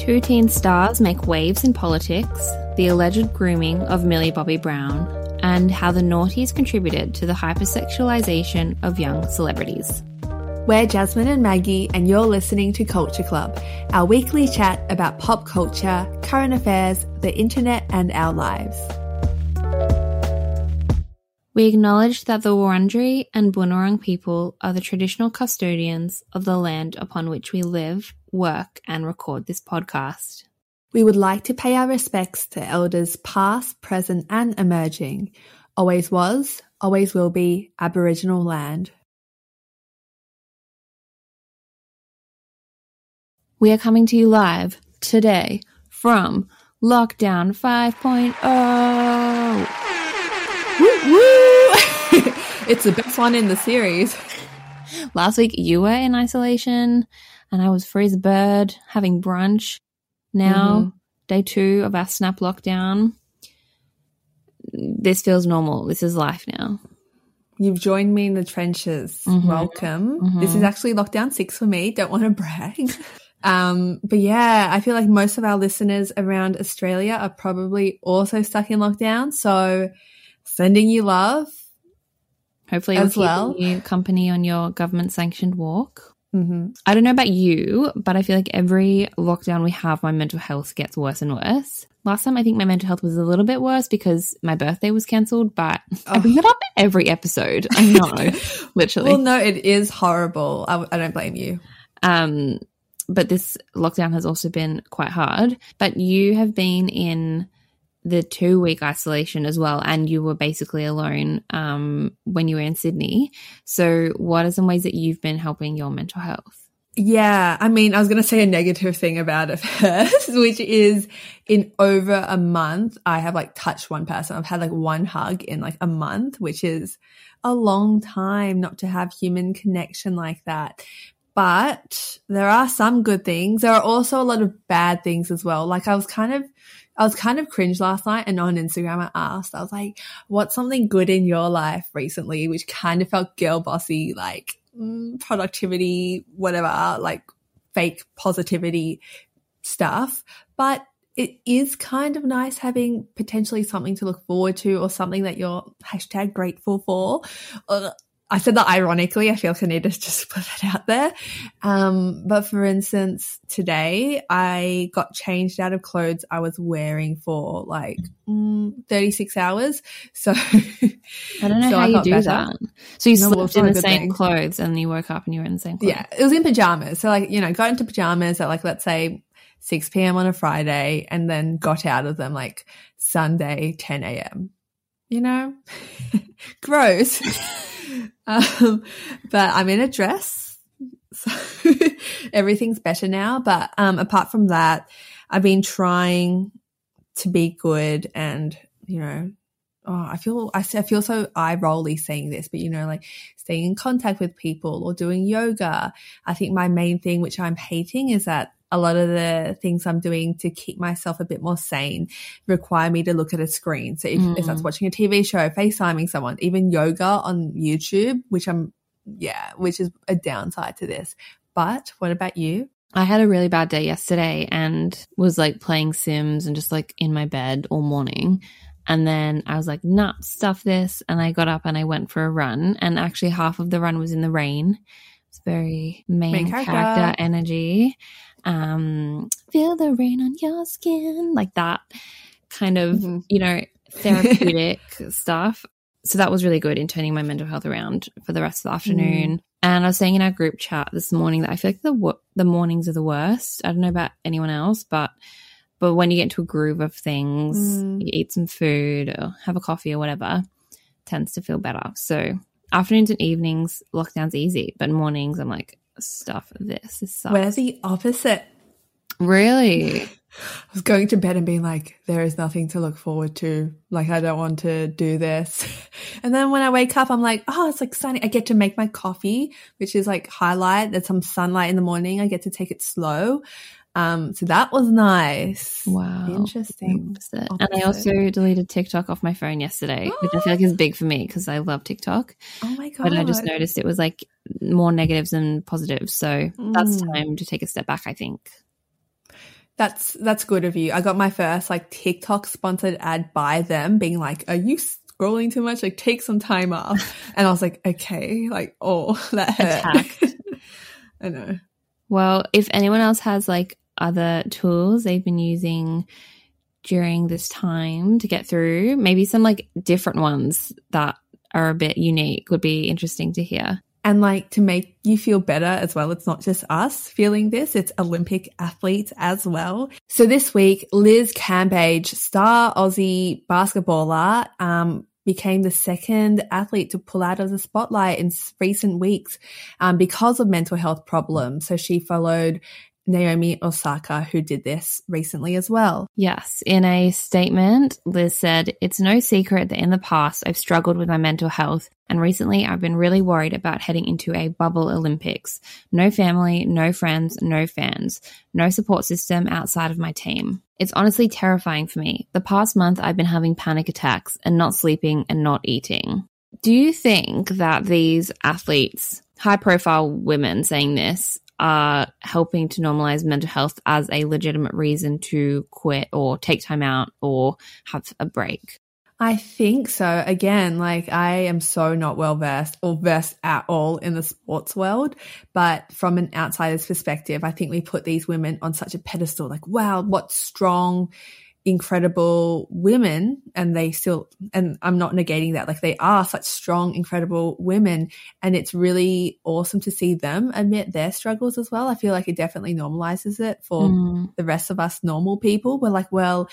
Two teen stars make waves in politics, the alleged grooming of Millie Bobby Brown, and how the naughties contributed to the hypersexualization of young celebrities. We're Jasmine and Maggie, and you're listening to Culture Club, our weekly chat about pop culture, current affairs, the internet, and our lives. We acknowledge that the Wurundjeri and Bunurong people are the traditional custodians of the land upon which we live, work, and record this podcast. We would like to pay our respects to elders past, present, and emerging. Always was, always will be Aboriginal land. We are coming to you live today from Lockdown 5.0. it's the best one in the series. Last week you were in isolation and I was free as a bird having brunch. Now, Mm-hmm. day two of our snap lockdown. This feels normal. This is life now. You've joined me in the trenches. Mhm. Welcome. This Mhm. is actually lockdown six for me. Don't want to brag. Um, but yeah, I feel like most of our listeners around Australia are probably also stuck in lockdown. So sending you love. Hopefully, As well. you company on your government sanctioned walk. hmm I don't know about you, but I feel like every lockdown we have, my mental health gets worse and worse. Last time, I think my mental health was a little bit worse because my birthday was cancelled, but I bring it up every episode. I know, literally. Well, no, it is horrible. I, I don't blame you. Um, but this lockdown has also been quite hard. But you have been in the two week isolation as well, and you were basically alone um, when you were in Sydney. So, what are some ways that you've been helping your mental health? Yeah, I mean, I was going to say a negative thing about it first, which is in over a month, I have like touched one person. I've had like one hug in like a month, which is a long time not to have human connection like that. But there are some good things. There are also a lot of bad things as well. Like I was kind of, I was kind of cringe last night and on Instagram I asked, I was like, what's something good in your life recently, which kind of felt girl bossy, like mm, productivity, whatever, like fake positivity stuff. But it is kind of nice having potentially something to look forward to or something that you're hashtag grateful for. Uh, I said that ironically. I feel like I need to just put that out there. Um, but for instance, today I got changed out of clothes I was wearing for like mm, 36 hours. So I don't know So how I you do better. that. So you No, slept in the same thing. clothes and you woke up and you were in the same clothes. Yeah, it was in pajamas. So like, you know, got into pajamas at like let's say 6 p.m. on a Friday and then got out of them like Sunday 10 a.m. You know? Gross. um, but I'm in a dress. So everything's better now. But um apart from that, I've been trying to be good and, you know, oh, I feel I, I feel so eye rolly saying this, but you know, like staying in contact with people or doing yoga. I think my main thing, which I'm hating, is that a lot of the things I'm doing to keep myself a bit more sane require me to look at a screen. So if, if that's Mm. watching a TV show, FaceTiming someone, even yoga on YouTube, which I'm, yeah, which is a downside to this. But what about you? I had a really bad day yesterday and was like playing Sims and just like in my bed all morning. And then I was like, nah, stuff this. And I got up and I went for a run. And actually, half of the run was in the rain. It's very main, Main character. character. energy. Um, feel the rain on your skin, like that kind of, Mhm. you know, therapeutic stuff. So that was really good in turning my mental health around for the rest of the afternoon. And I was saying in our group chat this morning that I feel like the wo- the mornings are the worst. I don't know about anyone else, but but when you get into a groove of things, Mm. you eat some food or have a coffee or whatever, tends to feel better. So afternoons and evenings, lockdown's easy, but mornings I'm like, stuff this. This sucks. We're the opposite. really? I was going to bed and being like, there is nothing to look forward to. Like, I don't want to do this. And then when I wake up, I'm like, oh, it's like sunny. I get to make my coffee, which is like highlight. There's some sunlight in the morning. I get to take it slow. Um, so that was nice. Wow. Interesting. Opposite. And I also deleted TikTok off my phone yesterday, which I feel like is big for me because I love TikTok. Oh my God. But I just noticed it was like more negatives than positives. So that's Mm. time to take a step back, I think. That's that's good of you. I got my first like TikTok sponsored ad by them being like, "Are you scrolling too much? Like take some time off." And I was like, "Okay." Like, "Oh, that hurt." I know. Well, if anyone else has like other tools they've been using during this time to get through, maybe some like different ones that are a bit unique would be interesting to hear. And like to make you feel better as well. It's not just us feeling this, it's Olympic athletes as well. So this week, Liz Cambage, star Aussie basketballer, um, became the second athlete to pull out of the spotlight in recent weeks um, because of mental health problems. So she followed Naomi Osaka, who did this recently as well. Yes. In a statement, Liz said, It's no secret that in the past I've struggled with my mental health, and recently I've been really worried about heading into a bubble Olympics. No family, no friends, no fans, no support system outside of my team. It's honestly terrifying for me. The past month I've been having panic attacks and not sleeping and not eating. Do you think that these athletes, high profile women saying this, are helping to normalize mental health as a legitimate reason to quit or take time out or have a break? I think so. Again, like I am so not well versed or versed at all in the sports world, but from an outsider's perspective, I think we put these women on such a pedestal like, wow, what strong, incredible women and they still and I'm not negating that like they are such strong incredible women and it's really awesome to see them admit their struggles as well I feel like it definitely normalizes it for mm. the rest of us normal people we're like well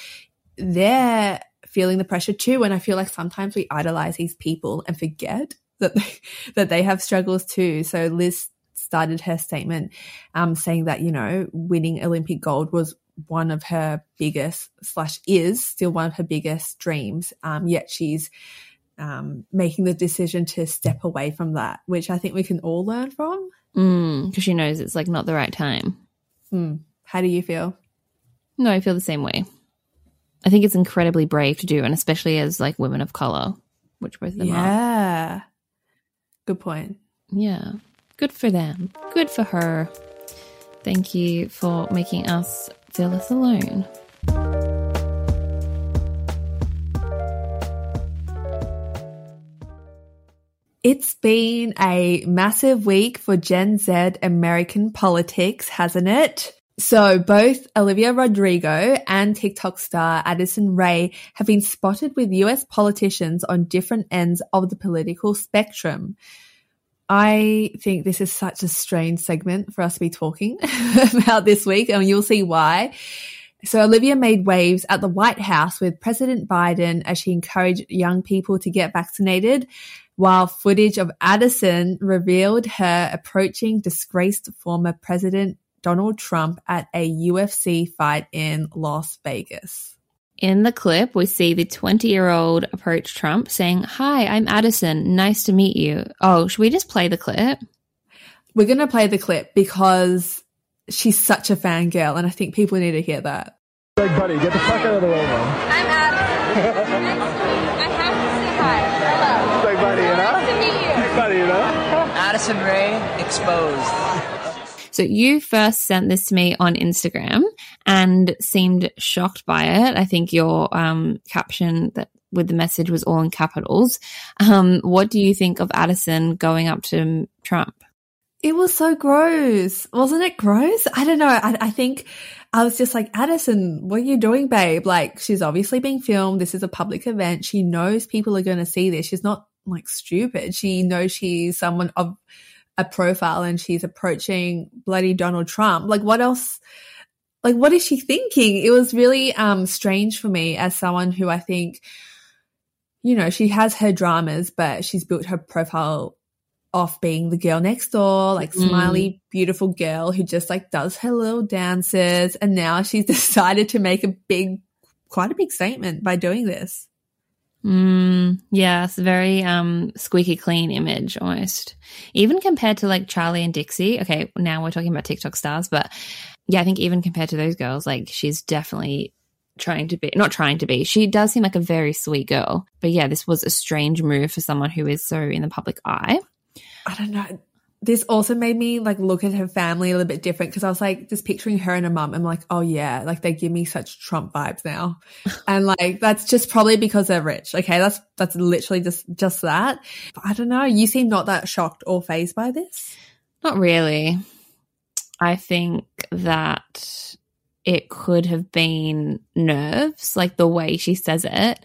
they're feeling the pressure too and I feel like sometimes we idolize these people and forget that they, that they have struggles too so Liz started her statement um, saying that you know winning Olympic gold was one of her biggest slash is still one of her biggest dreams. Um, yet she's um, making the decision to step away from that, which I think we can all learn from. Because mm, she knows it's like not the right time. Mm. How do you feel? No, I feel the same way. I think it's incredibly brave to do, and especially as like women of color, which both of them yeah. are. Yeah. Good point. Yeah. Good for them. Good for her. Thank you for making us feel less alone. It's been a massive week for Gen Z American politics, hasn't it? So both Olivia Rodrigo and TikTok star Addison Rae have been spotted with US politicians on different ends of the political spectrum. I think this is such a strange segment for us to be talking about this week, and you'll see why. So Olivia made waves at the White House with President Biden as she encouraged young people to get vaccinated, while footage of Addison revealed her approaching disgraced former President Donald Trump at a UFC fight in Las Vegas. In the clip, we see the 20 year old approach Trump saying, Hi, I'm Addison. Nice to meet you. Oh, should we just play the clip? We're going to play the clip because she's such a fangirl, and I think people need to hear that. Like, buddy, get the fuck out of the way, man. I'm Addison. nice to meet you. I have to say hi. Hello. Like, buddy, you know? Nice to meet you. Like, buddy, you know? Addison Rae, exposed. So you first sent this to me on Instagram and seemed shocked by it. I think your um, caption that with the message was all in capitals. Um, what do you think of Addison going up to Trump? It was so gross. Wasn't it gross? I don't know. I, I, think I was just like, Addison, what are you doing, babe? Like, she's obviously being filmed. This is a public event. She knows people are going to see this. She's not like stupid. She knows she's someone of a profile and she's approaching bloody Donald Trump. Like what else? Like what is she thinking? It was really um strange for me as someone who I think you know, she has her dramas, but she's built her profile off being the girl next door, like mm. smiley, beautiful girl who just like does her little dances. And now she's decided to make a big, quite a big statement by doing this. Mm, a very um, squeaky clean image almost. Even compared to like Charlie and Dixie. Okay, now we're talking about TikTok stars, but yeah, I think even compared to those girls, like she's definitely trying to be not trying to be. She does seem like a very sweet girl. But yeah, this was a strange move for someone who is so in the public eye. I don't know. This also made me like look at her family a little bit different because I was like just picturing her and her mum. I'm like, oh yeah, like they give me such Trump vibes now, and like that's just probably because they're rich. Okay, that's that's literally just just that. But I don't know. You seem not that shocked or phased by this. Not really. I think that it could have been nerves, like the way she says it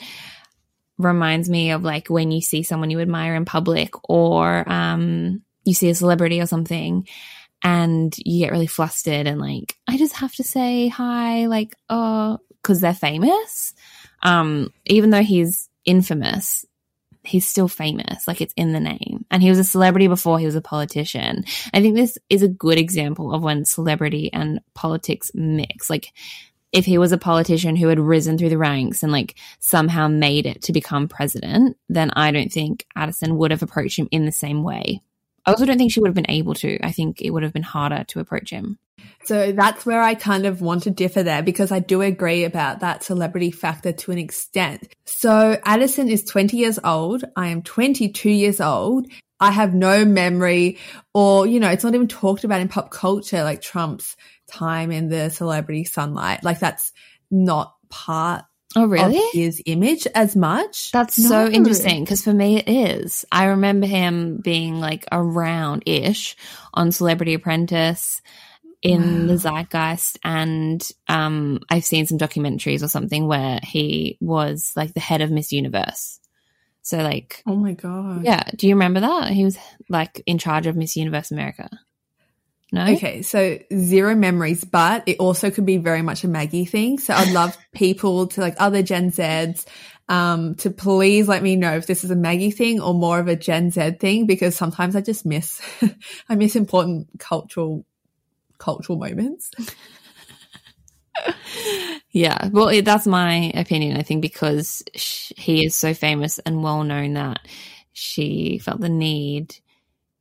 reminds me of like when you see someone you admire in public or um you see a celebrity or something and you get really flustered and like I just have to say hi like oh cuz they're famous. Um even though he's infamous he's still famous. Like it's in the name. And he was a celebrity before he was a politician. I think this is a good example of when celebrity and politics mix. Like if he was a politician who had risen through the ranks and like somehow made it to become president then i don't think addison would have approached him in the same way I also don't think she would have been able to. I think it would have been harder to approach him. So that's where I kind of want to differ there because I do agree about that celebrity factor to an extent. So Addison is 20 years old. I am 22 years old. I have no memory or, you know, it's not even talked about in pop culture like Trump's time in the celebrity sunlight. Like that's not part Oh, really? his image as much. That's No. so interesting because for me it is. I remember him being like around ish on Celebrity Apprentice in the zeitgeist and um I've seen some documentaries or something where he was like the head of Miss Universe. So like Oh my god. yeah, do you remember that? He was like in charge of Miss Universe America. No? Okay, so zero memories, but it also could be very much a Maggie thing. So I'd love people to like other Gen Zs um, to please let me know if this is a Maggie thing or more of a Gen Z thing because sometimes I just miss I miss important cultural cultural moments. Yeah, well, it, that's my opinion. I think because sh- he is so famous and well known that she felt the need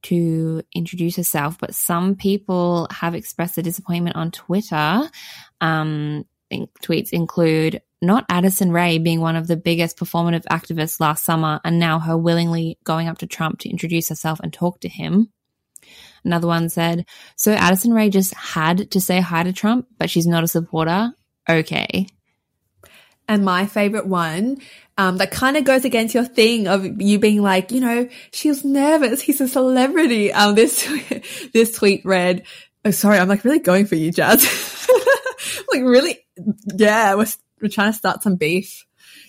to introduce herself. But some people have expressed their disappointment on Twitter. Um, tweets include not Addison Rae being one of the biggest performative activists last summer and now her willingly going up to Trump to introduce herself and talk to him. Another one said, So Addison Rae just had to say hi to Trump, but she's not a supporter. Okay. And my favorite one, um, that kind of goes against your thing of you being like, you know, she was nervous. He's a celebrity. Um, this, this tweet read, oh, sorry, I'm like really going for you, Jas. like really, yeah, we're, we're trying to start some beef,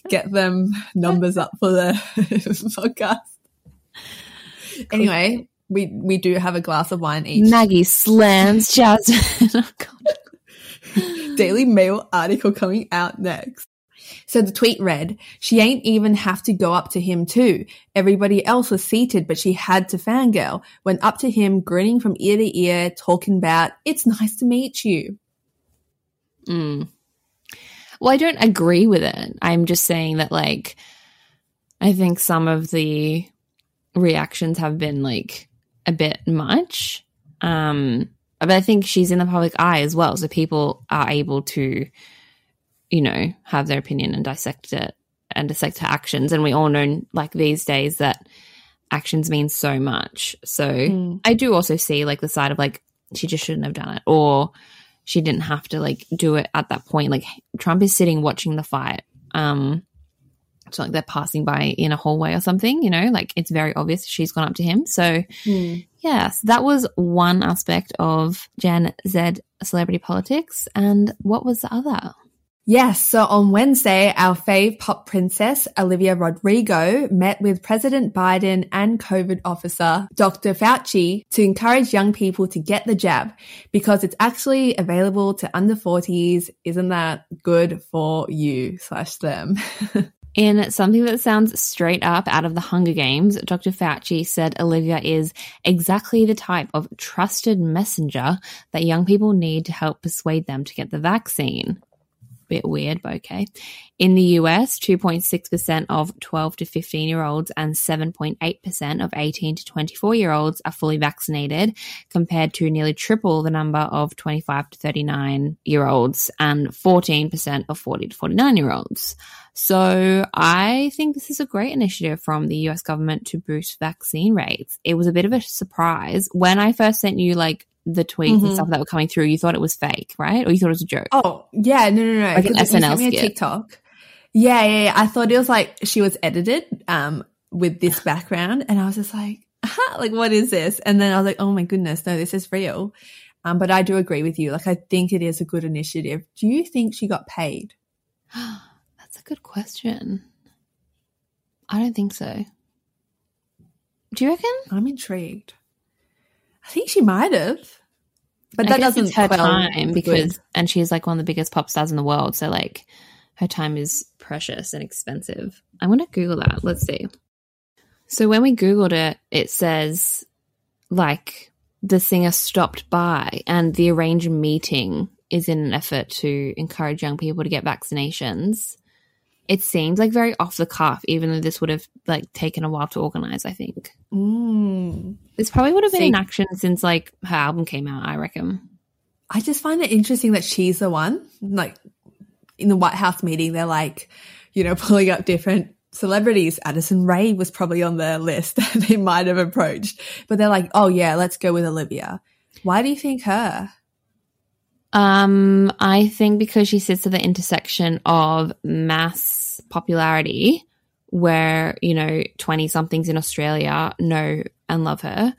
get them numbers up for the podcast. Anyway, we, we do have a glass of wine each. Maggie slams Jasmine. oh, God. Daily Mail article coming out next. So the tweet read, she ain't even have to go up to him too. Everybody else was seated, but she had to fangirl. Went up to him, grinning from ear to ear, talking about, it's nice to meet you. Mm. Well, I don't agree with it. I'm just saying that, like, I think some of the reactions have been like a bit much. Um, but I think she's in the public eye as well, so people are able to, you know, have their opinion and dissect it and dissect her actions. And we all know, like these days, that actions mean so much. So I do also see like the side of like she just shouldn't have done it, or she didn't have to like do it at that point. Like Trump is sitting watching the fight. Um, it's not like they're passing by in a hallway or something, you know, like it's very obvious she's gone up to him. So, yeah, so that was one aspect of Gen Z celebrity politics. And what was the other? Yes, so on Wednesday, our fave pop princess, Olivia Rodrigo, met with President Biden and COVID officer Dr. Fauci to encourage young people to get the jab because it's actually available to under 40s. Isn't that good for you slash them? In something that sounds straight up out of the Hunger Games, Dr. Fauci said Olivia is exactly the type of trusted messenger that young people need to help persuade them to get the vaccine. Bit weird, but okay. In the US, 2.6% of 12 to 15 year olds and 7.8% of 18 to 24 year olds are fully vaccinated, compared to nearly triple the number of 25 to 39 year olds and 14% of 40 to 49 year olds. So I think this is a great initiative from the US government to boost vaccine rates. It was a bit of a surprise when I first sent you like the tweets and Mhm. stuff that were coming through. You thought it was fake, right? Or you thought it was a joke? Oh, yeah, no, no, no. Like an SNL skit. TikTok. Yeah, yeah, yeah. I thought it was like she was edited um with this background, and I was just like, "Aha, like what is this? And then I was like, oh my goodness, no, this is real. Um, but I do agree with you. Like, I think it is a good initiative. Do you think she got paid? That's a good question. I don't think so. Do you reckon? I'm intrigued. I think she might have, but I that doesn't it's her time because, and she's like one of the biggest pop stars in the world. So like, her time is precious and expensive. I'm gonna Google that. Let's see. So when we Googled it, it says like the singer stopped by and the arranged meeting is in an effort to encourage young people to get vaccinations. It seems like very off the cuff, even though this would have like taken a while to organize, I think. Mm. This probably would have been See- in action since like her album came out, I reckon. I just find it interesting that she's the one. Like in the White House meeting, they're like, you know, pulling up different celebrities. Addison Rae was probably on the list that they might have approached, but they're like, oh yeah, let's go with Olivia. Why do you think her? Um, I think because she sits at the intersection of mass popularity, where you know twenty somethings in Australia know and love her,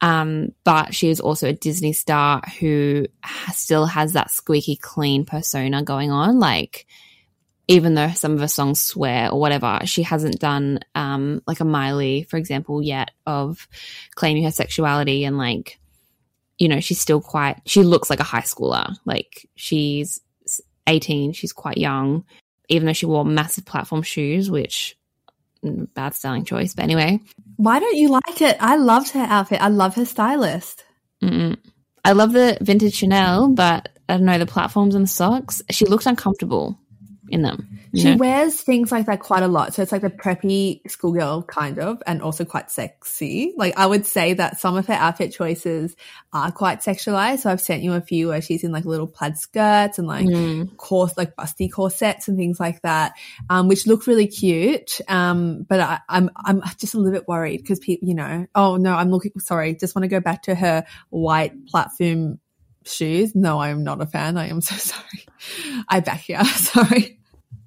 um, but she is also a Disney star who still has that squeaky clean persona going on. Like, even though some of her songs swear or whatever, she hasn't done um like a Miley, for example, yet of claiming her sexuality and like you know, she's still quite, she looks like a high schooler. Like she's 18, she's quite young, even though she wore massive platform shoes, which mm, bad styling choice. But anyway, Why don't you like it? I loved her outfit. I love her stylist. mm-mm. I love the vintage Chanel, but I don't know, the platforms and the socks, she looked uncomfortable in them. She know? wears things like that quite a lot. So it's like the preppy schoolgirl kind of, and also quite sexy. Like I would say that some of her outfit choices are quite sexualized. So I've sent you a few where she's in like little plaid skirts and like Mm. course, like busty corsets and things like that, um, which look really cute. Um, but I, I'm, I'm just a little bit worried because people, you know, oh no, I'm looking, sorry, just want to go back to her white platform shoes. No, I am not a fan. I am so sorry. I back you. Sorry.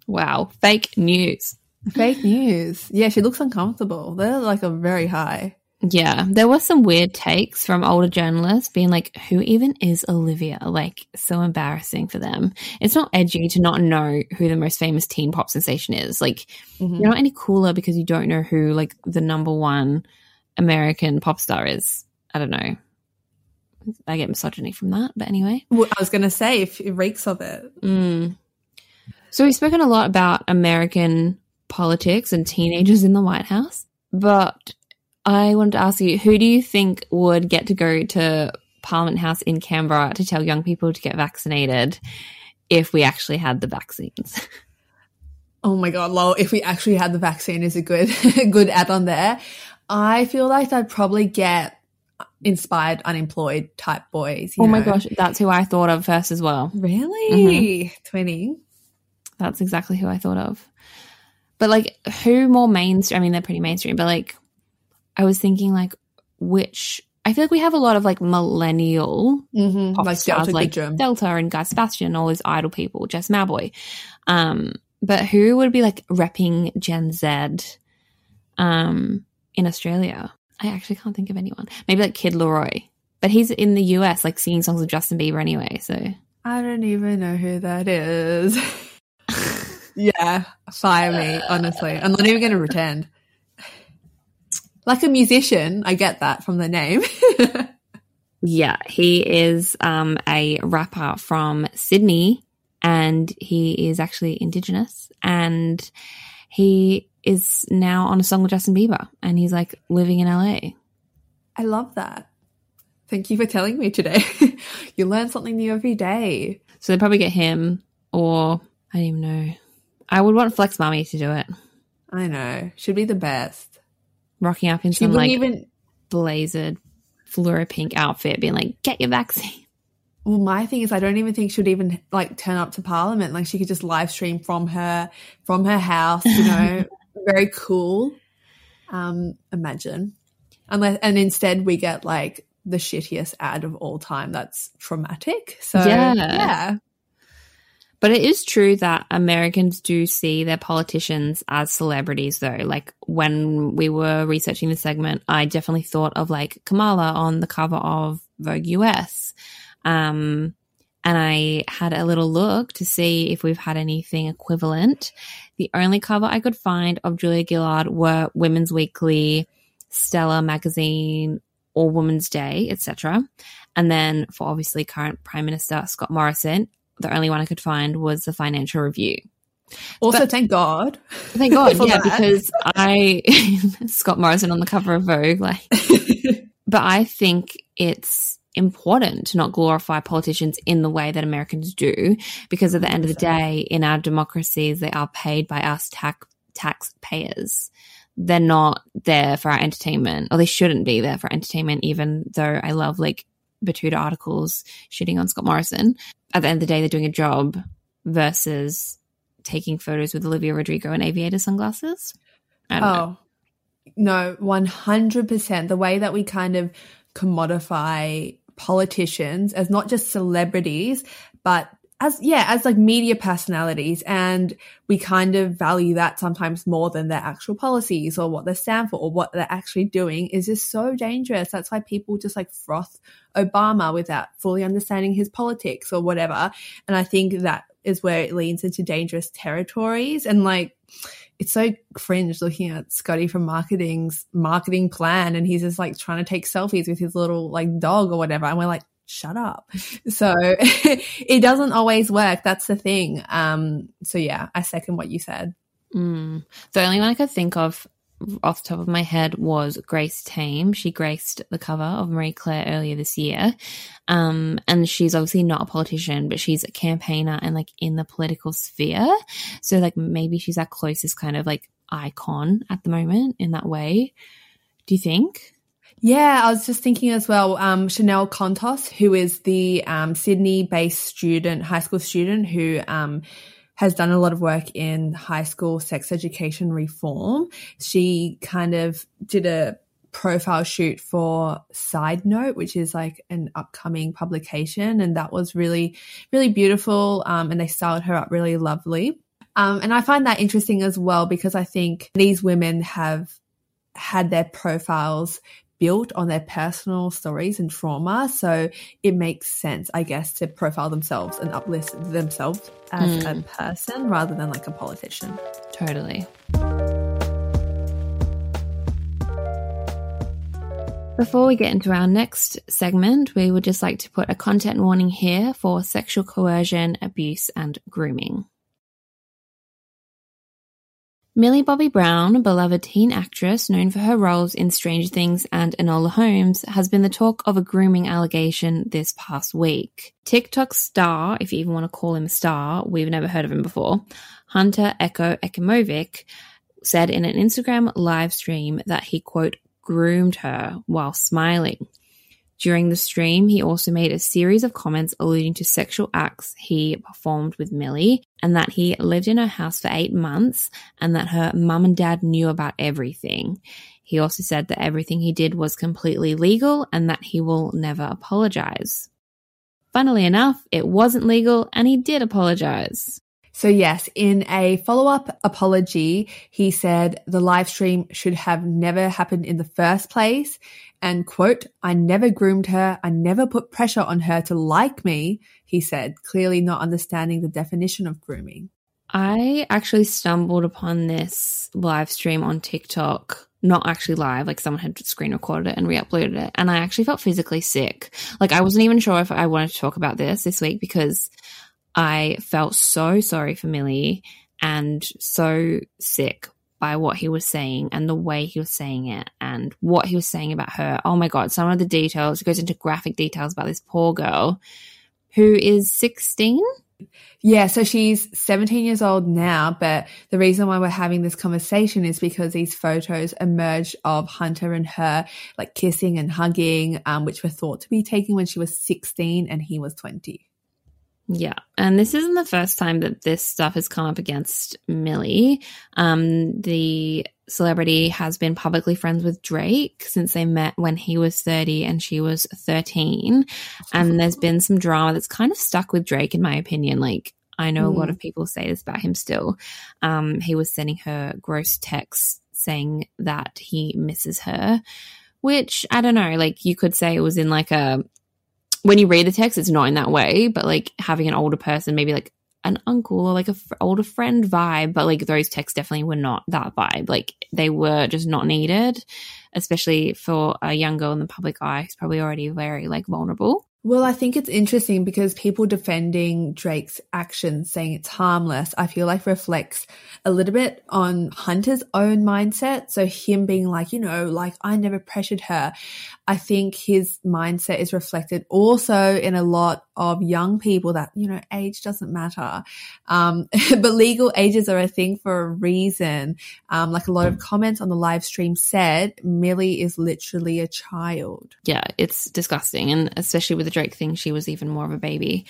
Wow, fake news. Fake news. Yeah, she looks uncomfortable. They're like a very high. Yeah, there were some weird takes from older journalists being like, who even is Olivia? Like, so embarrassing for them. It's not edgy to not know who the most famous teen pop sensation is. Like, Mhm. you're not any cooler because you don't know who, like, the number one American pop star is. I don't know. I get misogyny from that, but anyway. Well, I was going to say, if it reeks of it. Mm. So we've spoken a lot about American politics and teenagers in the White House, but I wanted to ask you, who do you think would get to go to Parliament House in Canberra to tell young people to get vaccinated if we actually had the vaccines? Oh my God, lol. If we actually had the vaccine is a good, good add on there. I feel like I'd probably get inspired, unemployed type boys. you oh my gosh, that's who I thought of first as well. Really? Mm-hmm. Twinning? That's exactly who I thought of. But like, who more mainstream? I mean, they're pretty mainstream, but like, I was thinking like, which I feel like we have a lot of like millennial Mm-hmm. pop Like stars Delta like. Delta and Guy Sebastian, all those idol people, Jess Mauboy. Um, but who would be like repping Gen Z um, in Australia? I actually can't think of anyone. Maybe like Kid LAROI, but he's in the US, like singing songs of Justin Bieber anyway. So I don't even know who that is. yeah, fire me, honestly. I'm not even going to pretend. Like a musician, I get that from the name. yeah, he is um, a rapper from Sydney, and he is actually Indigenous, and he is now on a song with Justin Bieber, and he's like living in LA. I love that. Thank you for telling me today. you learn something new every day. So they probably get him or I don't even know. I would want Flex Mami to do it. I know. Should be the best. Rocking up in She some like even. blazered fluoro pink outfit, being like, get your vaccine. Well, my thing is, I don't even think she'd even like turn up to Parliament. Like she could just live stream from her from her house. You know, very cool. Um, imagine, unless and instead we get like the shittiest ad of all time. That's traumatic. So Yeah. yeah, But it is true that Americans do see their politicians as celebrities, though. Like when we were researching the segment, I definitely thought of like Kamala on the cover of Vogue US. Um, and I had a little look to see if we've had anything equivalent. The only cover I could find of Julia Gillard were Women's Weekly, Stella magazine, or Women's Day, etc. And then for obviously current Prime Minister Scott Morrison, the only one I could find was the Financial Review. Also, But- thank God. Thank God, yeah, that. because I Scott Morrison on the cover of Vogue, like but I think it's important to not glorify politicians in the way that Americans do, because at the end of the day, in our democracies, they are paid by us tax taxpayers. They're not there for our entertainment, or they shouldn't be there for entertainment. Even though I love like Betoota articles shitting on Scott Morrison, at the end of the day, they're doing a job versus taking photos with Olivia Rodrigo and aviator sunglasses. Don't know. Oh, no, 100%. The way that we kind of commodify politicians as not just celebrities, but as, yeah, as like media personalities. And we kind of value that sometimes more than their actual policies or what they stand for or what they're actually doing is just so dangerous. That's why people just like froth Obama without fully understanding his politics or whatever. And I think that is where it leans into dangerous territories. And like, it's so cringe looking at Scotty from marketing's marketing plan and he's just like trying to take selfies with his little like dog or whatever. And we're like, shut up. So it doesn't always work. That's the thing. Um, so yeah, I second what you said. Mm. The only one I could think of off the top of my head was Grace Tame. She graced the cover of Marie Claire earlier this year. Um, and she's obviously not a politician, but she's a campaigner and like in the political sphere. So like maybe she's our closest kind of like icon at the moment in that way. Do you think? Yeah, I was just thinking as well. Um, Chanel Contos, who is the um, Sydney-based student, high school student, who um, has done a lot of work in high school sex education reform. She kind of did a profile shoot for Side Note, which is like an upcoming publication, and that was really, really beautiful. Um, and they styled her up really lovely. Um, and I find that interesting as well because I think these women have had their profiles built on their personal stories and trauma. So it makes sense, I guess, to profile themselves and uplift themselves as a hmm. person rather than like a politician. Totally. Before we get into our next segment, we would just like to put a content warning here for sexual coercion, abuse, and grooming. Millie Bobby Brown, a beloved teen actress known for her roles in Stranger Things and Enola Holmes, has been the talk of a grooming allegation this past week. TikTok star, if you even want to call him a star, we've never heard of him before, Hunter Echo Ecimovic, said in an Instagram live stream that he, quote, groomed her while smiling. During the stream, he also made a series of comments alluding to sexual acts he performed with Millie and that he lived in her house for eight months and that her mum and dad knew about everything. He also said that everything he did was completely legal and that he will never apologize. Funnily enough, it wasn't legal and he did apologize. So yes, in a follow-up apology, he said the live stream should have never happened in the first place. And quote, I never groomed her. I never put pressure on her to like me, he said, clearly not understanding the definition of grooming. I actually stumbled upon this live stream on TikTok. Not actually live, like someone had screen recorded it and re uploaded it. And I actually felt physically sick. Like I wasn't even sure if I wanted to talk about this this week because I felt so sorry for Millie and so sick by what he was saying and the way he was saying it and what he was saying about her. Oh my God, some of the details, it goes into graphic details about this poor girl who is 16 Yeah, so she's 17 years old now, but the reason why we're having this conversation is because these photos emerged of Hunter and her like kissing and hugging, um, which were thought to be taken when she was 16 and he was 20. Yeah. And this isn't the first time that this stuff has come up against Millie. Um, the celebrity has been publicly friends with Drake since they met when he was 30 and she was 13. And there's been some drama that's kind of stuck with Drake, in my opinion. Like, I know a lot of people say this about him still. Um, he was sending her gross texts saying that he misses her, which I don't know. Like, you could say it was in like a when you read the text, it's not in that way, but like having an older person, maybe like an uncle or like a f- older friend vibe, but like those texts definitely were not that vibe. Like they were just not needed, especially for a young girl in the public eye who's probably already very like vulnerable. Well, I think it's interesting because people defending Drake's actions, saying it's harmless, I feel like reflects a little bit on Hunter's own mindset. So him being like, you know, like I never pressured her. I think his mindset is reflected also in a lot of young people that, you know, age doesn't matter. Um, but legal ages are a thing for a reason. Um, like a lot of comments on the live stream said, Millie is literally a child. Yeah, it's disgusting. And especially with the Drake thing, she was even more of a baby.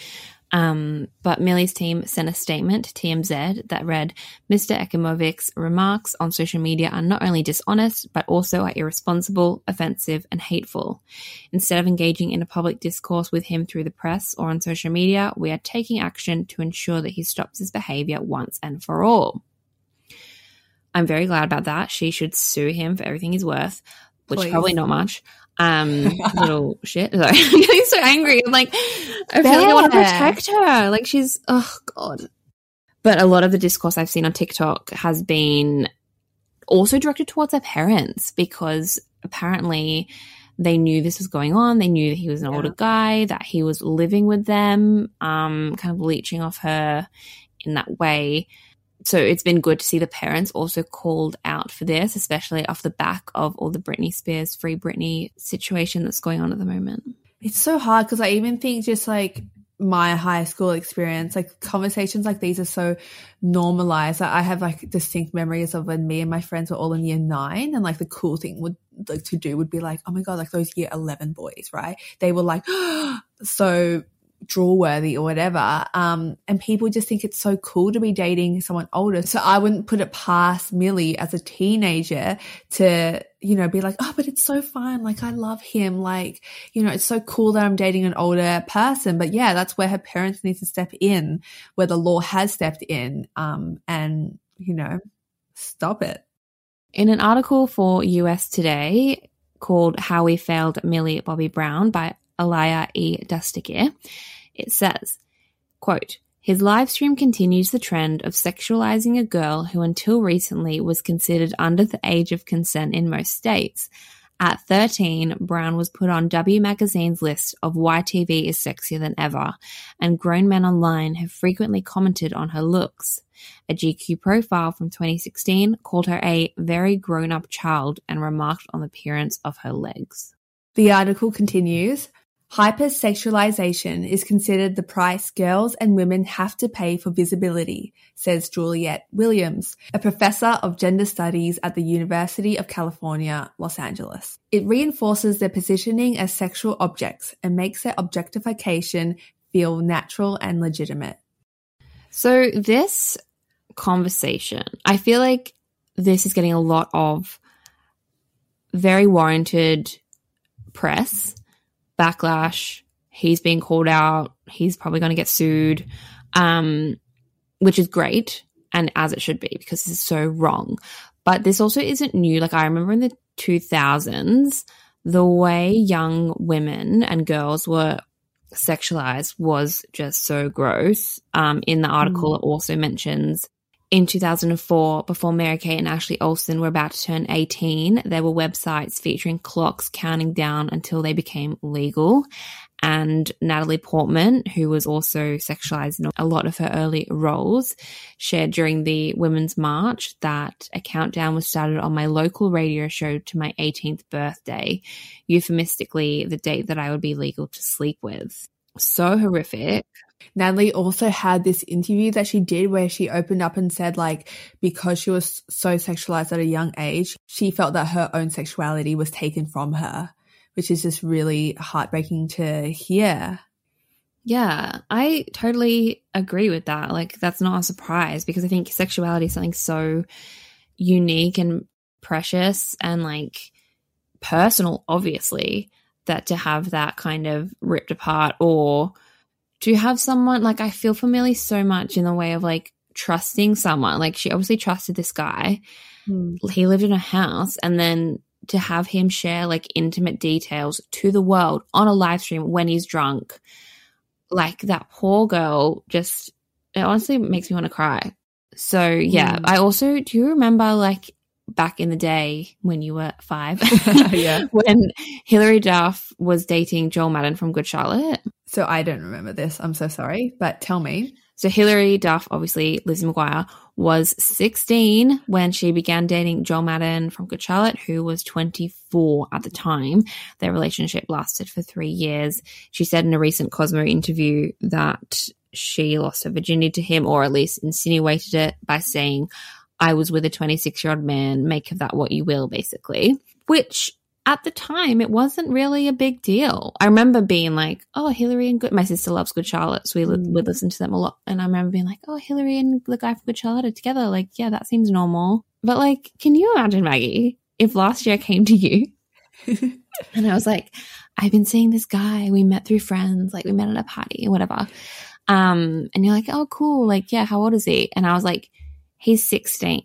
Um, but Millie's team sent a statement to TMZ that read Mr. Ecimovic's remarks on social media are not only dishonest, but also are irresponsible, offensive, and hateful. Instead of engaging in a public discourse with him through the press or on social media, we are taking action to ensure that he stops his behavior once and for all. I'm very glad about that. She should sue him for everything he's worth, which Please. probably not much. Um, little shit. Sorry. I'm getting so angry. I'm like, I feel like I want to protect her. Like she's, oh god. But a lot of the discourse I've seen on TikTok has been also directed towards their parents because apparently they knew this was going on. They knew that he was an Yeah. older guy, that he was living with them, um, kind of leeching off her in that way. So it's been good to see the parents also called out for this, especially off the back of all the Britney Spears, Free Britney situation that's going on at the moment. It's so hard because I even think just like my high school experience, like conversations like these are so normalized. I have like distinct memories of when me and my friends were all in year nine, and like the cool thing would like to do would be like, oh my god, like those year eleven boys, right? They were like so draw worthy or whatever. Um, and people just think it's so cool to be dating someone older. So I wouldn't put it past Millie as a teenager to, you know, be like, oh, but it's so fun. Like I love him. Like, you know, it's so cool that I'm dating an older person. But yeah, that's where her parents need to step in, where the law has stepped in, um, and, you know, stop it. In an article for US Today called How We Failed Millie Bobby Brown by Alaya E. Dustigir, it says, quote, his live stream continues the trend of sexualizing a girl who until recently was considered under the age of consent in most states. At 13, Brown was put on W Magazine's list of why TV is sexier than ever, and grown men online have frequently commented on her looks. A GQ profile from 2016 called her a very grown up child and remarked on the appearance of her legs. The article continues. Hypersexualization is considered the price girls and women have to pay for visibility, says Juliet Williams, a professor of gender studies at the University of California, Los Angeles. It reinforces their positioning as sexual objects and makes their objectification feel natural and legitimate. So, this conversation, I feel like this is getting a lot of very warranted press backlash. He's being called out. He's probably going to get sued, um, which is great and as it should be because this is so wrong. But this also isn't new. Like I remember in the 2000s, the way young women and girls were sexualized was just so gross. Um, in the article, it also mentions in 2004, before Mary Kate and Ashley Olsen were about to turn 18, there were websites featuring clocks counting down until they became legal. And Natalie Portman, who was also sexualized in a lot of her early roles, shared during the Women's March that a countdown was started on my local radio show to my 18th birthday, euphemistically, the date that I would be legal to sleep with. So horrific. Natalie also had this interview that she did where she opened up and said, like, because she was so sexualized at a young age, she felt that her own sexuality was taken from her, which is just really heartbreaking to hear. Yeah, I totally agree with that. Like, that's not a surprise because I think sexuality is something so unique and precious and like personal, obviously, that to have that kind of ripped apart or to have someone like I feel for Millie so much in the way of like trusting someone. Like, she obviously trusted this guy. Hmm. He lived in a house and then to have him share like intimate details to the world on a live stream when he's drunk like that poor girl just it honestly makes me want to cry so yeah Mm. i also do you remember like back in the day when you were five Yeah. when Hilary duff was dating joel madden from good charlotte So I don't remember this. I'm so sorry, but tell me. so Hilary duff obviously lizzie mcguire was 16 when she began dating joel madden from good charlotte who was 24 at the time their relationship lasted for three years she said in a recent cosmo interview that she lost her virginity to him or at least insinuated it by saying i was with a 26 year old man make of that what you will basically which at the time it wasn't really a big deal i remember being like oh Hilary and good my sister loves good charlotte so we li- would listen to them a lot and i remember being like oh Hilary and the guy from good charlotte are together like yeah that seems normal but like can you imagine maggie if last year I came to you and I was like, I've been seeing this guy. We met through friends, like we met at a party or whatever. Um, and you're like, oh, cool. Like, yeah, how old is he? And I was like, he's 16.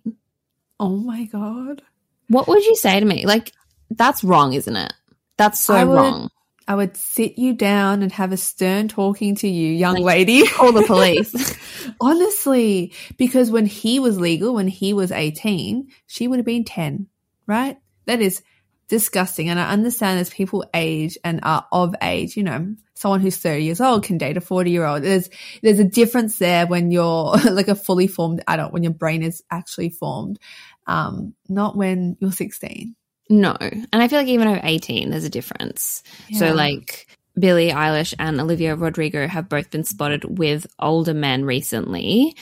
Oh my God. What would you say to me? Like, that's wrong, isn't it? That's so I would- wrong. I would sit you down and have a stern talking to you, young Like- lady. Call the police. Honestly, because when he was legal, when he was 18, she would have been 10, right? That is disgusting. And I understand as people age and are of age, you know, someone who's 30 years old can date a 40 year old. There's, there's a difference there when you're like a fully formed adult, when your brain is actually formed. Um, not when you're 16. no. And I feel like even over 18, there's a difference. So, like, Billie Eilish and Olivia Rodrigo have both been spotted with older men recently.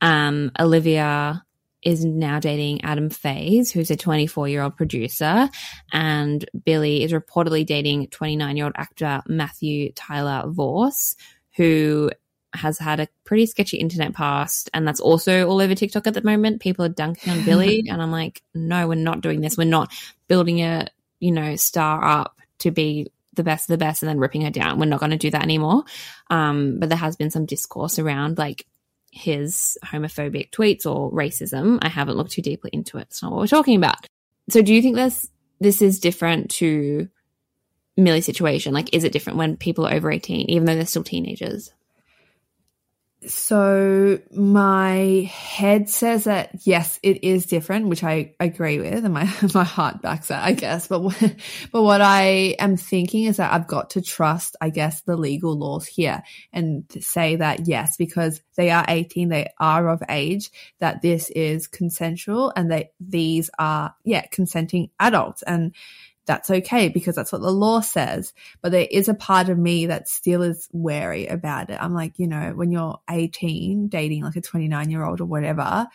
Um, Olivia is now dating Adam Faze, who's a 24 year old producer, and Billie is reportedly dating 29 year old actor Matthew Tyler Vorce, who has had a pretty sketchy internet past, and that's also all over TikTok at the moment. People are dunking on Billie, and I'm like, no, we're not doing this. We're not building a you know star up to be the best of the best and then ripping her down. We're not going to do that anymore. Um, but there has been some discourse around like his homophobic tweets or racism. I haven't looked too deeply into it. It's not what we're talking about. So do you think this this is different to Millie's situation? Like, is it different when people are over 18, even though they're still teenagers? So my head says that yes, it is different, which I agree with, and my my heart backs that, I guess. But what- but what I am thinking is that I've got to trust, I guess, the legal laws here and say that yes, because they are eighteen, they are of age, that this is consensual, and that these are yeah consenting adults, and that's okay because that's what the law says. But there is a part of me that still is wary about it. I'm like, you know, when you're 18, dating like a 29 year old or whatever,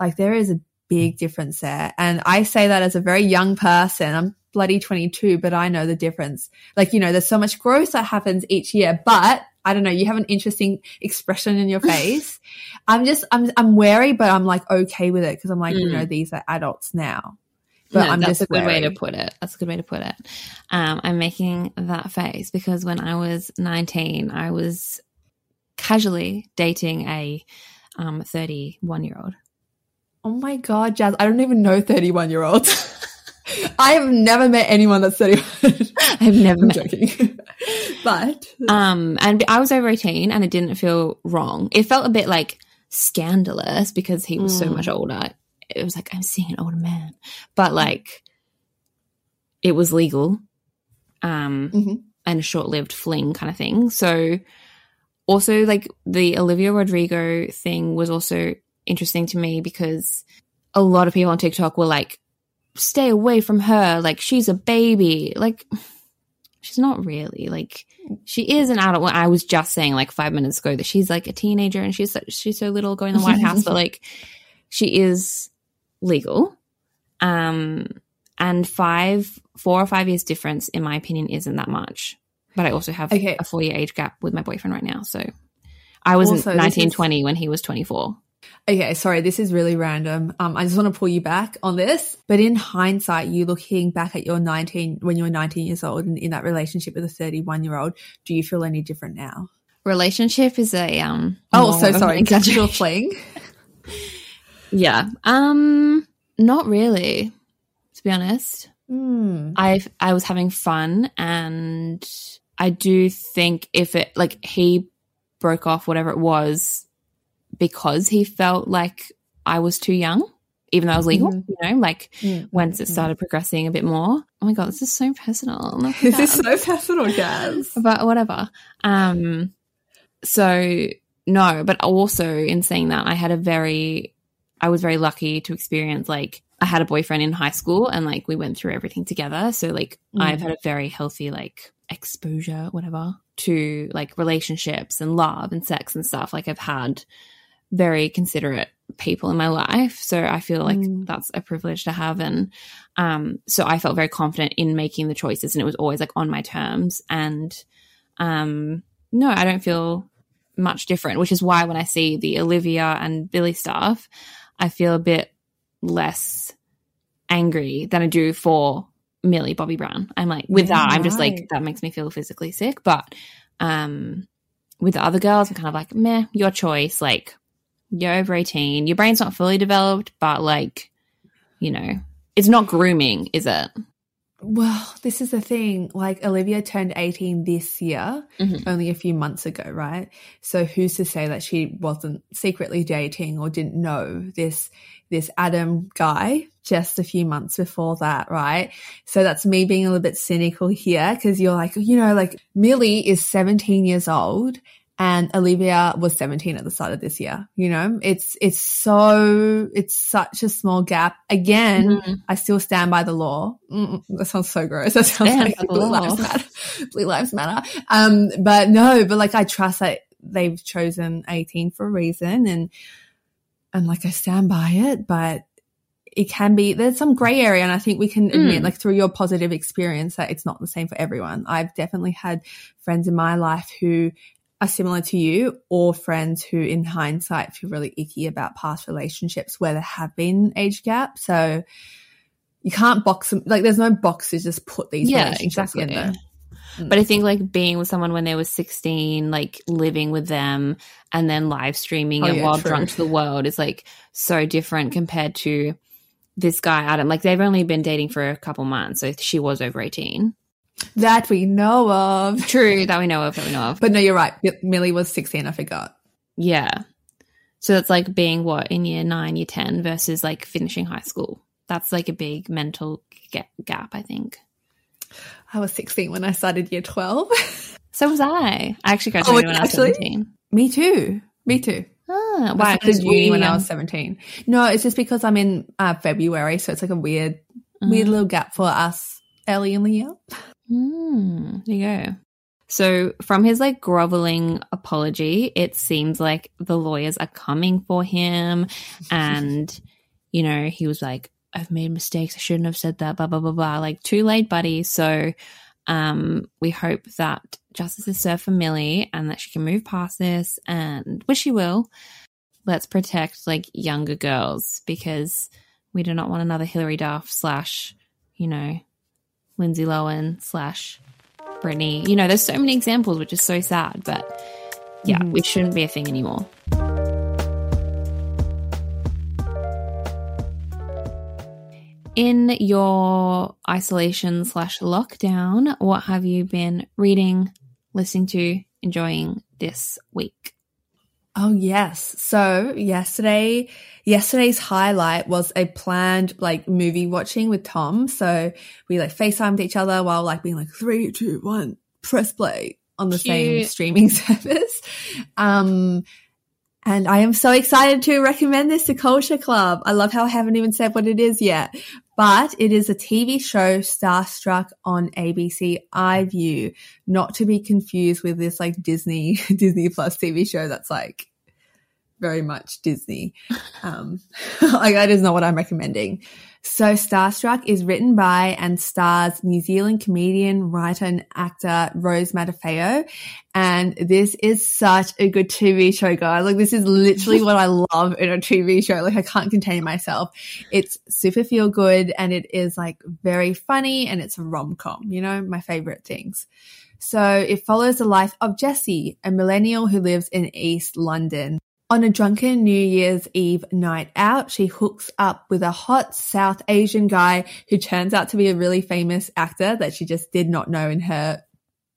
like there is a big difference there. And I say that as a very young person. I'm bloody 22, but I know the difference. Like, you know, there's so much growth that happens each year, but I don't know, you have an interesting expression in your face. I'm just, I'm, I'm wary, but I'm like okay with it because I'm like, you Mm. know, these are adults now. But No, I'm that's just a good way to put it. That's a good way to put it. Um, I'm making that face because when I was 19, I was casually dating a um, 31 year old. Oh my god, Jas! I don't even know thirty-one-year olds. I have never met anyone that's thirty-one. I've never I'm met. joking, but Um, and I was over 18 and it didn't feel wrong. It felt a bit like scandalous because he was so Mm. much older. It was like, I'm seeing an older man. But like, it was legal. Um, Mhm. and a short-lived fling kind of thing. So also like the Olivia Rodrigo thing was also interesting to me because a lot of people on TikTok were like stay away from her like she's a baby like she's not really like she is an adult. Well, I was just saying like five minutes ago that she's like a teenager and she's so, she's so little going to the White House, but like she is legal. Um, and five, four or five years difference, in my opinion, isn't that much. But I also have Okay. a four year age gap with my boyfriend right now, so I was Also, nineteen is- twenty when he was twenty four. Okay, sorry, this is really random. Um, I just want to pull you back on this. But in hindsight, you looking back at your 19, when you were 19 years old and in that relationship with a 31 year old, do you feel any different now? Relationship is a um. Oh, so sorry. Casual fling. Yeah. Um. Not really. To be honest, Hmm. I I was having fun, and I do think if it like he broke off whatever it was because he felt like I was too young, even though I was legal. Mhm. You know, like Mm, once it mm. started progressing a bit more. Oh my god, this is so personal. This is so personal, Jas. but whatever. Um, so no, but also in saying that, I had a very, I was very lucky to experience like I had a boyfriend in high school and like we went through everything together. So like Mm. I've had a very healthy like exposure, whatever, to like relationships and love and sex and stuff. Like I've had very considerate people in my life. So I feel like Mm. that's a privilege to have. And um, so I felt very confident in making the choices and it was always like on my terms. And um, no, I don't feel much different, which is why when I see the Olivia and Billie stuff, I feel a bit less angry than I do for Millie Bobby Brown. I'm like, with that, I'm just like, that makes me feel physically sick. But um, with the other girls, I'm kind of like, meh, your choice. Like, you're over 18. Your brain's not fully developed, but like, you know, it's not grooming, is it? Well, this is the thing. Like Olivia turned 18 this year, Mhm. only a few months ago, right? So who's to say that she wasn't secretly dating or didn't know this this Adam guy just a few months before that, right? So that's me being a little bit cynical here because you're like, you know, like Millie is 17 years old and Olivia was 17 at the start of this year. You know, it's it's so it's such a small gap. Again, Mhm. I still stand by the law. Mm, that sounds so gross. That sounds Stand like Blue. Lives Matter. Blue Lives Matter. Um, but no, but like I trust that they've chosen 18 for a reason and and like I stand by it, but it can be there's some gray area and I think we can admit Mm. like through your positive experience that it's not the same for everyone. I've definitely had friends in my life who are similar to you or friends who in hindsight feel really icky about past relationships where there have been age gaps. So you can't box them like there's no box to just put these Yeah, relationships in exactly. there. But I think like being with someone when they were 16, like living with them and then live streaming Oh, it yeah, while true. drunk to the world is like so different compared to this guy, Adam. Like they've only been dating for a couple months. So she was over 18. That we know of. True, that we know of, that we know of. But no, you're right. Mi- Millie was 16, I forgot. Yeah. So that's like being what in year nine, year 10 versus like finishing high school. That's like a big mental ga- gap, I think. I was 16 when I started year 12. So was I. I actually graduated when I was actually? 17. Me too. Me too. Ah, why? started 'Cause uni you, when I was 17. No, it's just because I'm in uh, February, so it's like a weird, weird Mhm. little gap for us early in the year. Mm, there you go. So, from his like groveling apology, it seems like the lawyers are coming for him. And, you know, he was like, I've made mistakes. I shouldn't have said that, blah, blah, blah, blah. Like, too late, buddy. So, um, we hope that justice is served for Millie and that she can move past this and wish she will. Let's protect like younger girls because we do not want another Hilary Duff slash, you know, Lindsay Lohan slash Britney. You know, there's so many examples, which is so sad, but yeah, Mhm. it shouldn't be a thing anymore. In your isolation slash lockdown, what have you been reading, listening to, enjoying this week? Oh yes. So yesterday, yesterday's highlight was a planned like movie watching with Tom. So we like FaceTimed each other while like being like three, two, one, press play on the same streaming service. Um, And I am so excited to recommend this to Culture Club. I love how I haven't even said what it is yet, but it is a TV show Starstruck on ABC iView, not to be confused with this like Disney, Disney Plus TV show that's like very much Disney. Um, like that is not what I'm recommending. So Starstruck is written by and stars New Zealand comedian, writer and actor Rose Matafeo. And this is such a good TV show, guys. Like this is literally what I love in a TV show. Like I can't contain myself. It's super feel good and it is like very funny and it's a rom-com, you know, my favorite things. So it follows the life of Jessie, a millennial who lives in East London. On a drunken New Year's Eve night out, she hooks up with a hot South Asian guy who turns out to be a really famous actor that she just did not know in her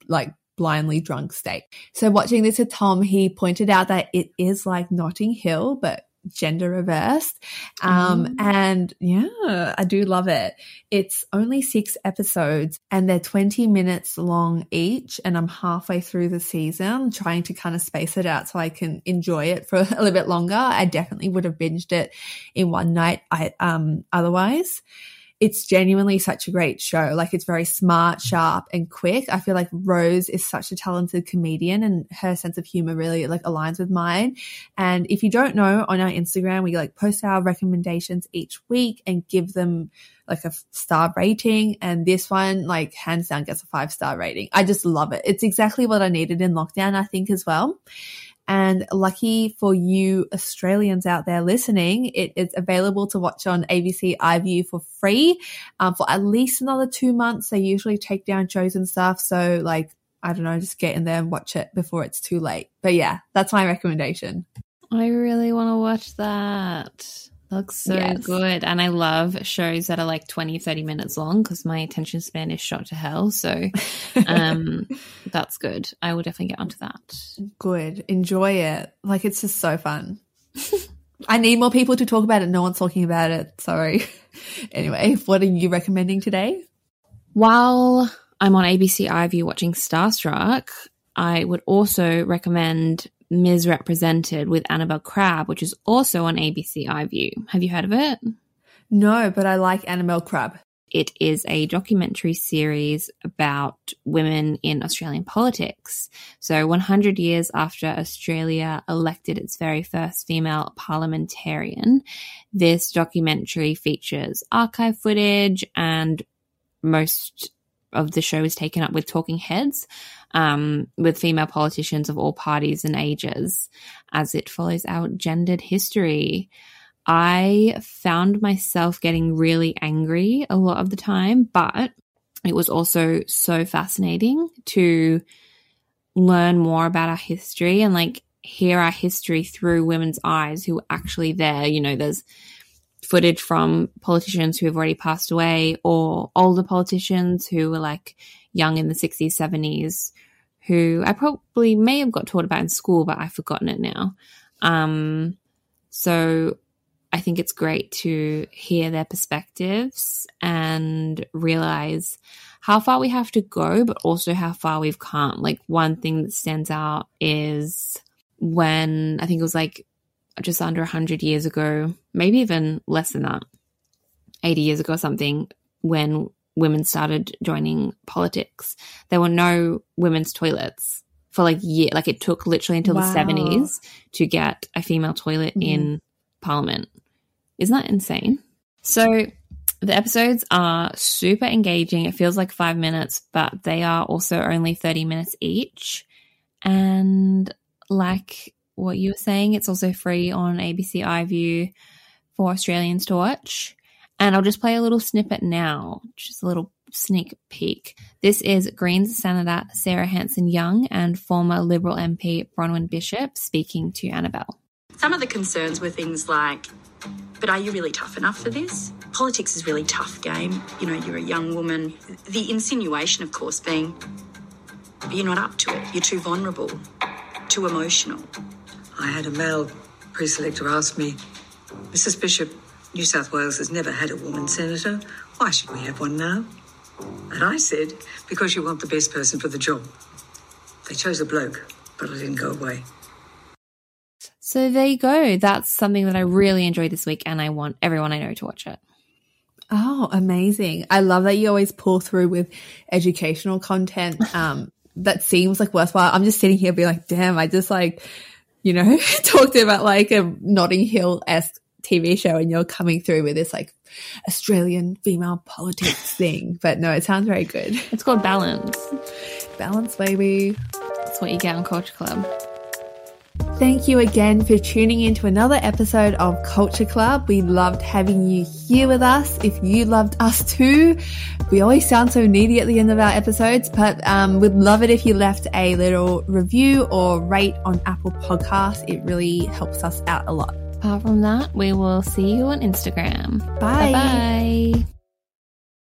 like blindly drunk state. So watching this with Tom, he pointed out that it is like Notting Hill, but gender reversed. Um, Mm. and yeah, I do love it. It's only six episodes and they're 20 minutes long each. And I'm halfway through the season trying to kind of space it out so I can enjoy it for a little bit longer. I definitely would have binged it in one night. I, um, otherwise it's genuinely such a great show. Like it's very smart, sharp, and quick. I feel like Rose is such a talented comedian and her sense of humor really like aligns with mine. And if you don't know, on our Instagram, we like post our recommendations each week and give them like a star rating. And this one, like hands down gets a five star rating. I just love it. It's exactly what I needed in lockdown, I think as well. And lucky for you Australians out there listening, it is available to watch on ABC iView for free um, for at least another two months. They usually take down shows and stuff. So, like, I don't know, just get in there and watch it before it's too late. But yeah, that's my recommendation. I really want to watch that. Looks so Yes. good. And I love shows that are like 20, 30 minutes long because my attention span is shot to hell. So um, that's good. I will definitely get onto that. Good. Enjoy it. Like, it's just so fun. I need more people to talk about it. No one's talking about it. Sorry. anyway, what are you recommending today? While I'm on ABC iView watching Starstruck, I would also recommend Ms. Represented with Annabel Crabb, which is also on ABC iView. Have you heard of it? No, but I like Annabel Crabb. It is a documentary series about women in Australian politics. So, 100 years after Australia elected its very first female parliamentarian, this documentary features archive footage and most of the show is taken up with talking heads um, with female politicians of all parties and ages as it follows our gendered history. I found myself getting really angry a lot of the time, but it was also so fascinating to learn more about our history and like hear our history through women's eyes who were actually there. You know, there's footage from politicians who have already passed away or older politicians who were like young in the 60s, 70s, who I probably may have got taught about in school, but I've forgotten it now. Um, so I think it's great to hear their perspectives and realize how far we have to go, but also how far we've come. Like, one thing that stands out is when I think it was like just under 100 years ago, maybe even less than that, 80 years ago or something, when women started joining politics, there were no women's toilets for like year. Like it took literally until Wow. the 70s to get a female toilet mm-hmm. in parliament. Isn't that insane? So the episodes are super engaging. It feels like five minutes, but they are also only 30 minutes each. And like what you were saying, it's also free on ABC iView for Australians to watch. And I'll just play a little snippet now, just a little sneak peek. This is Greens Senator Sarah Hanson Young and former Liberal MP Bronwyn Bishop speaking to Annabel. Some of the concerns were things like, but are you really tough enough for this? Politics is really tough game. You know, you're a young woman. The insinuation, of course, being you're not up to it. You're too vulnerable, too emotional. I had a male pre-selector ask me, Mrs. Bishop, New South Wales has never had a woman senator. Why should we have one now? And I said, because you want the best person for the job. They chose a bloke, but I didn't go away. So there you go. That's something that I really enjoyed this week, and I want everyone I know to watch it. Oh, amazing. I love that you always pull through with educational content um, that seems like worthwhile. I'm just sitting here being like, damn, I just like, you know, talked about like a Notting Hill esque TV show and you're coming through with this like Australian female politics thing. But no, it sounds very good. It's called Balance. Balance, baby. That's what you get on Culture Club. Thank you again for tuning in to another episode of Culture Club. We loved having you here with us. If you loved us too, we always sound so needy at the end of our episodes, but um, we'd love it if you left a little review or rate on Apple Podcasts. It really helps us out a lot. Apart from that, we will see you on Instagram. Bye. Bye bye.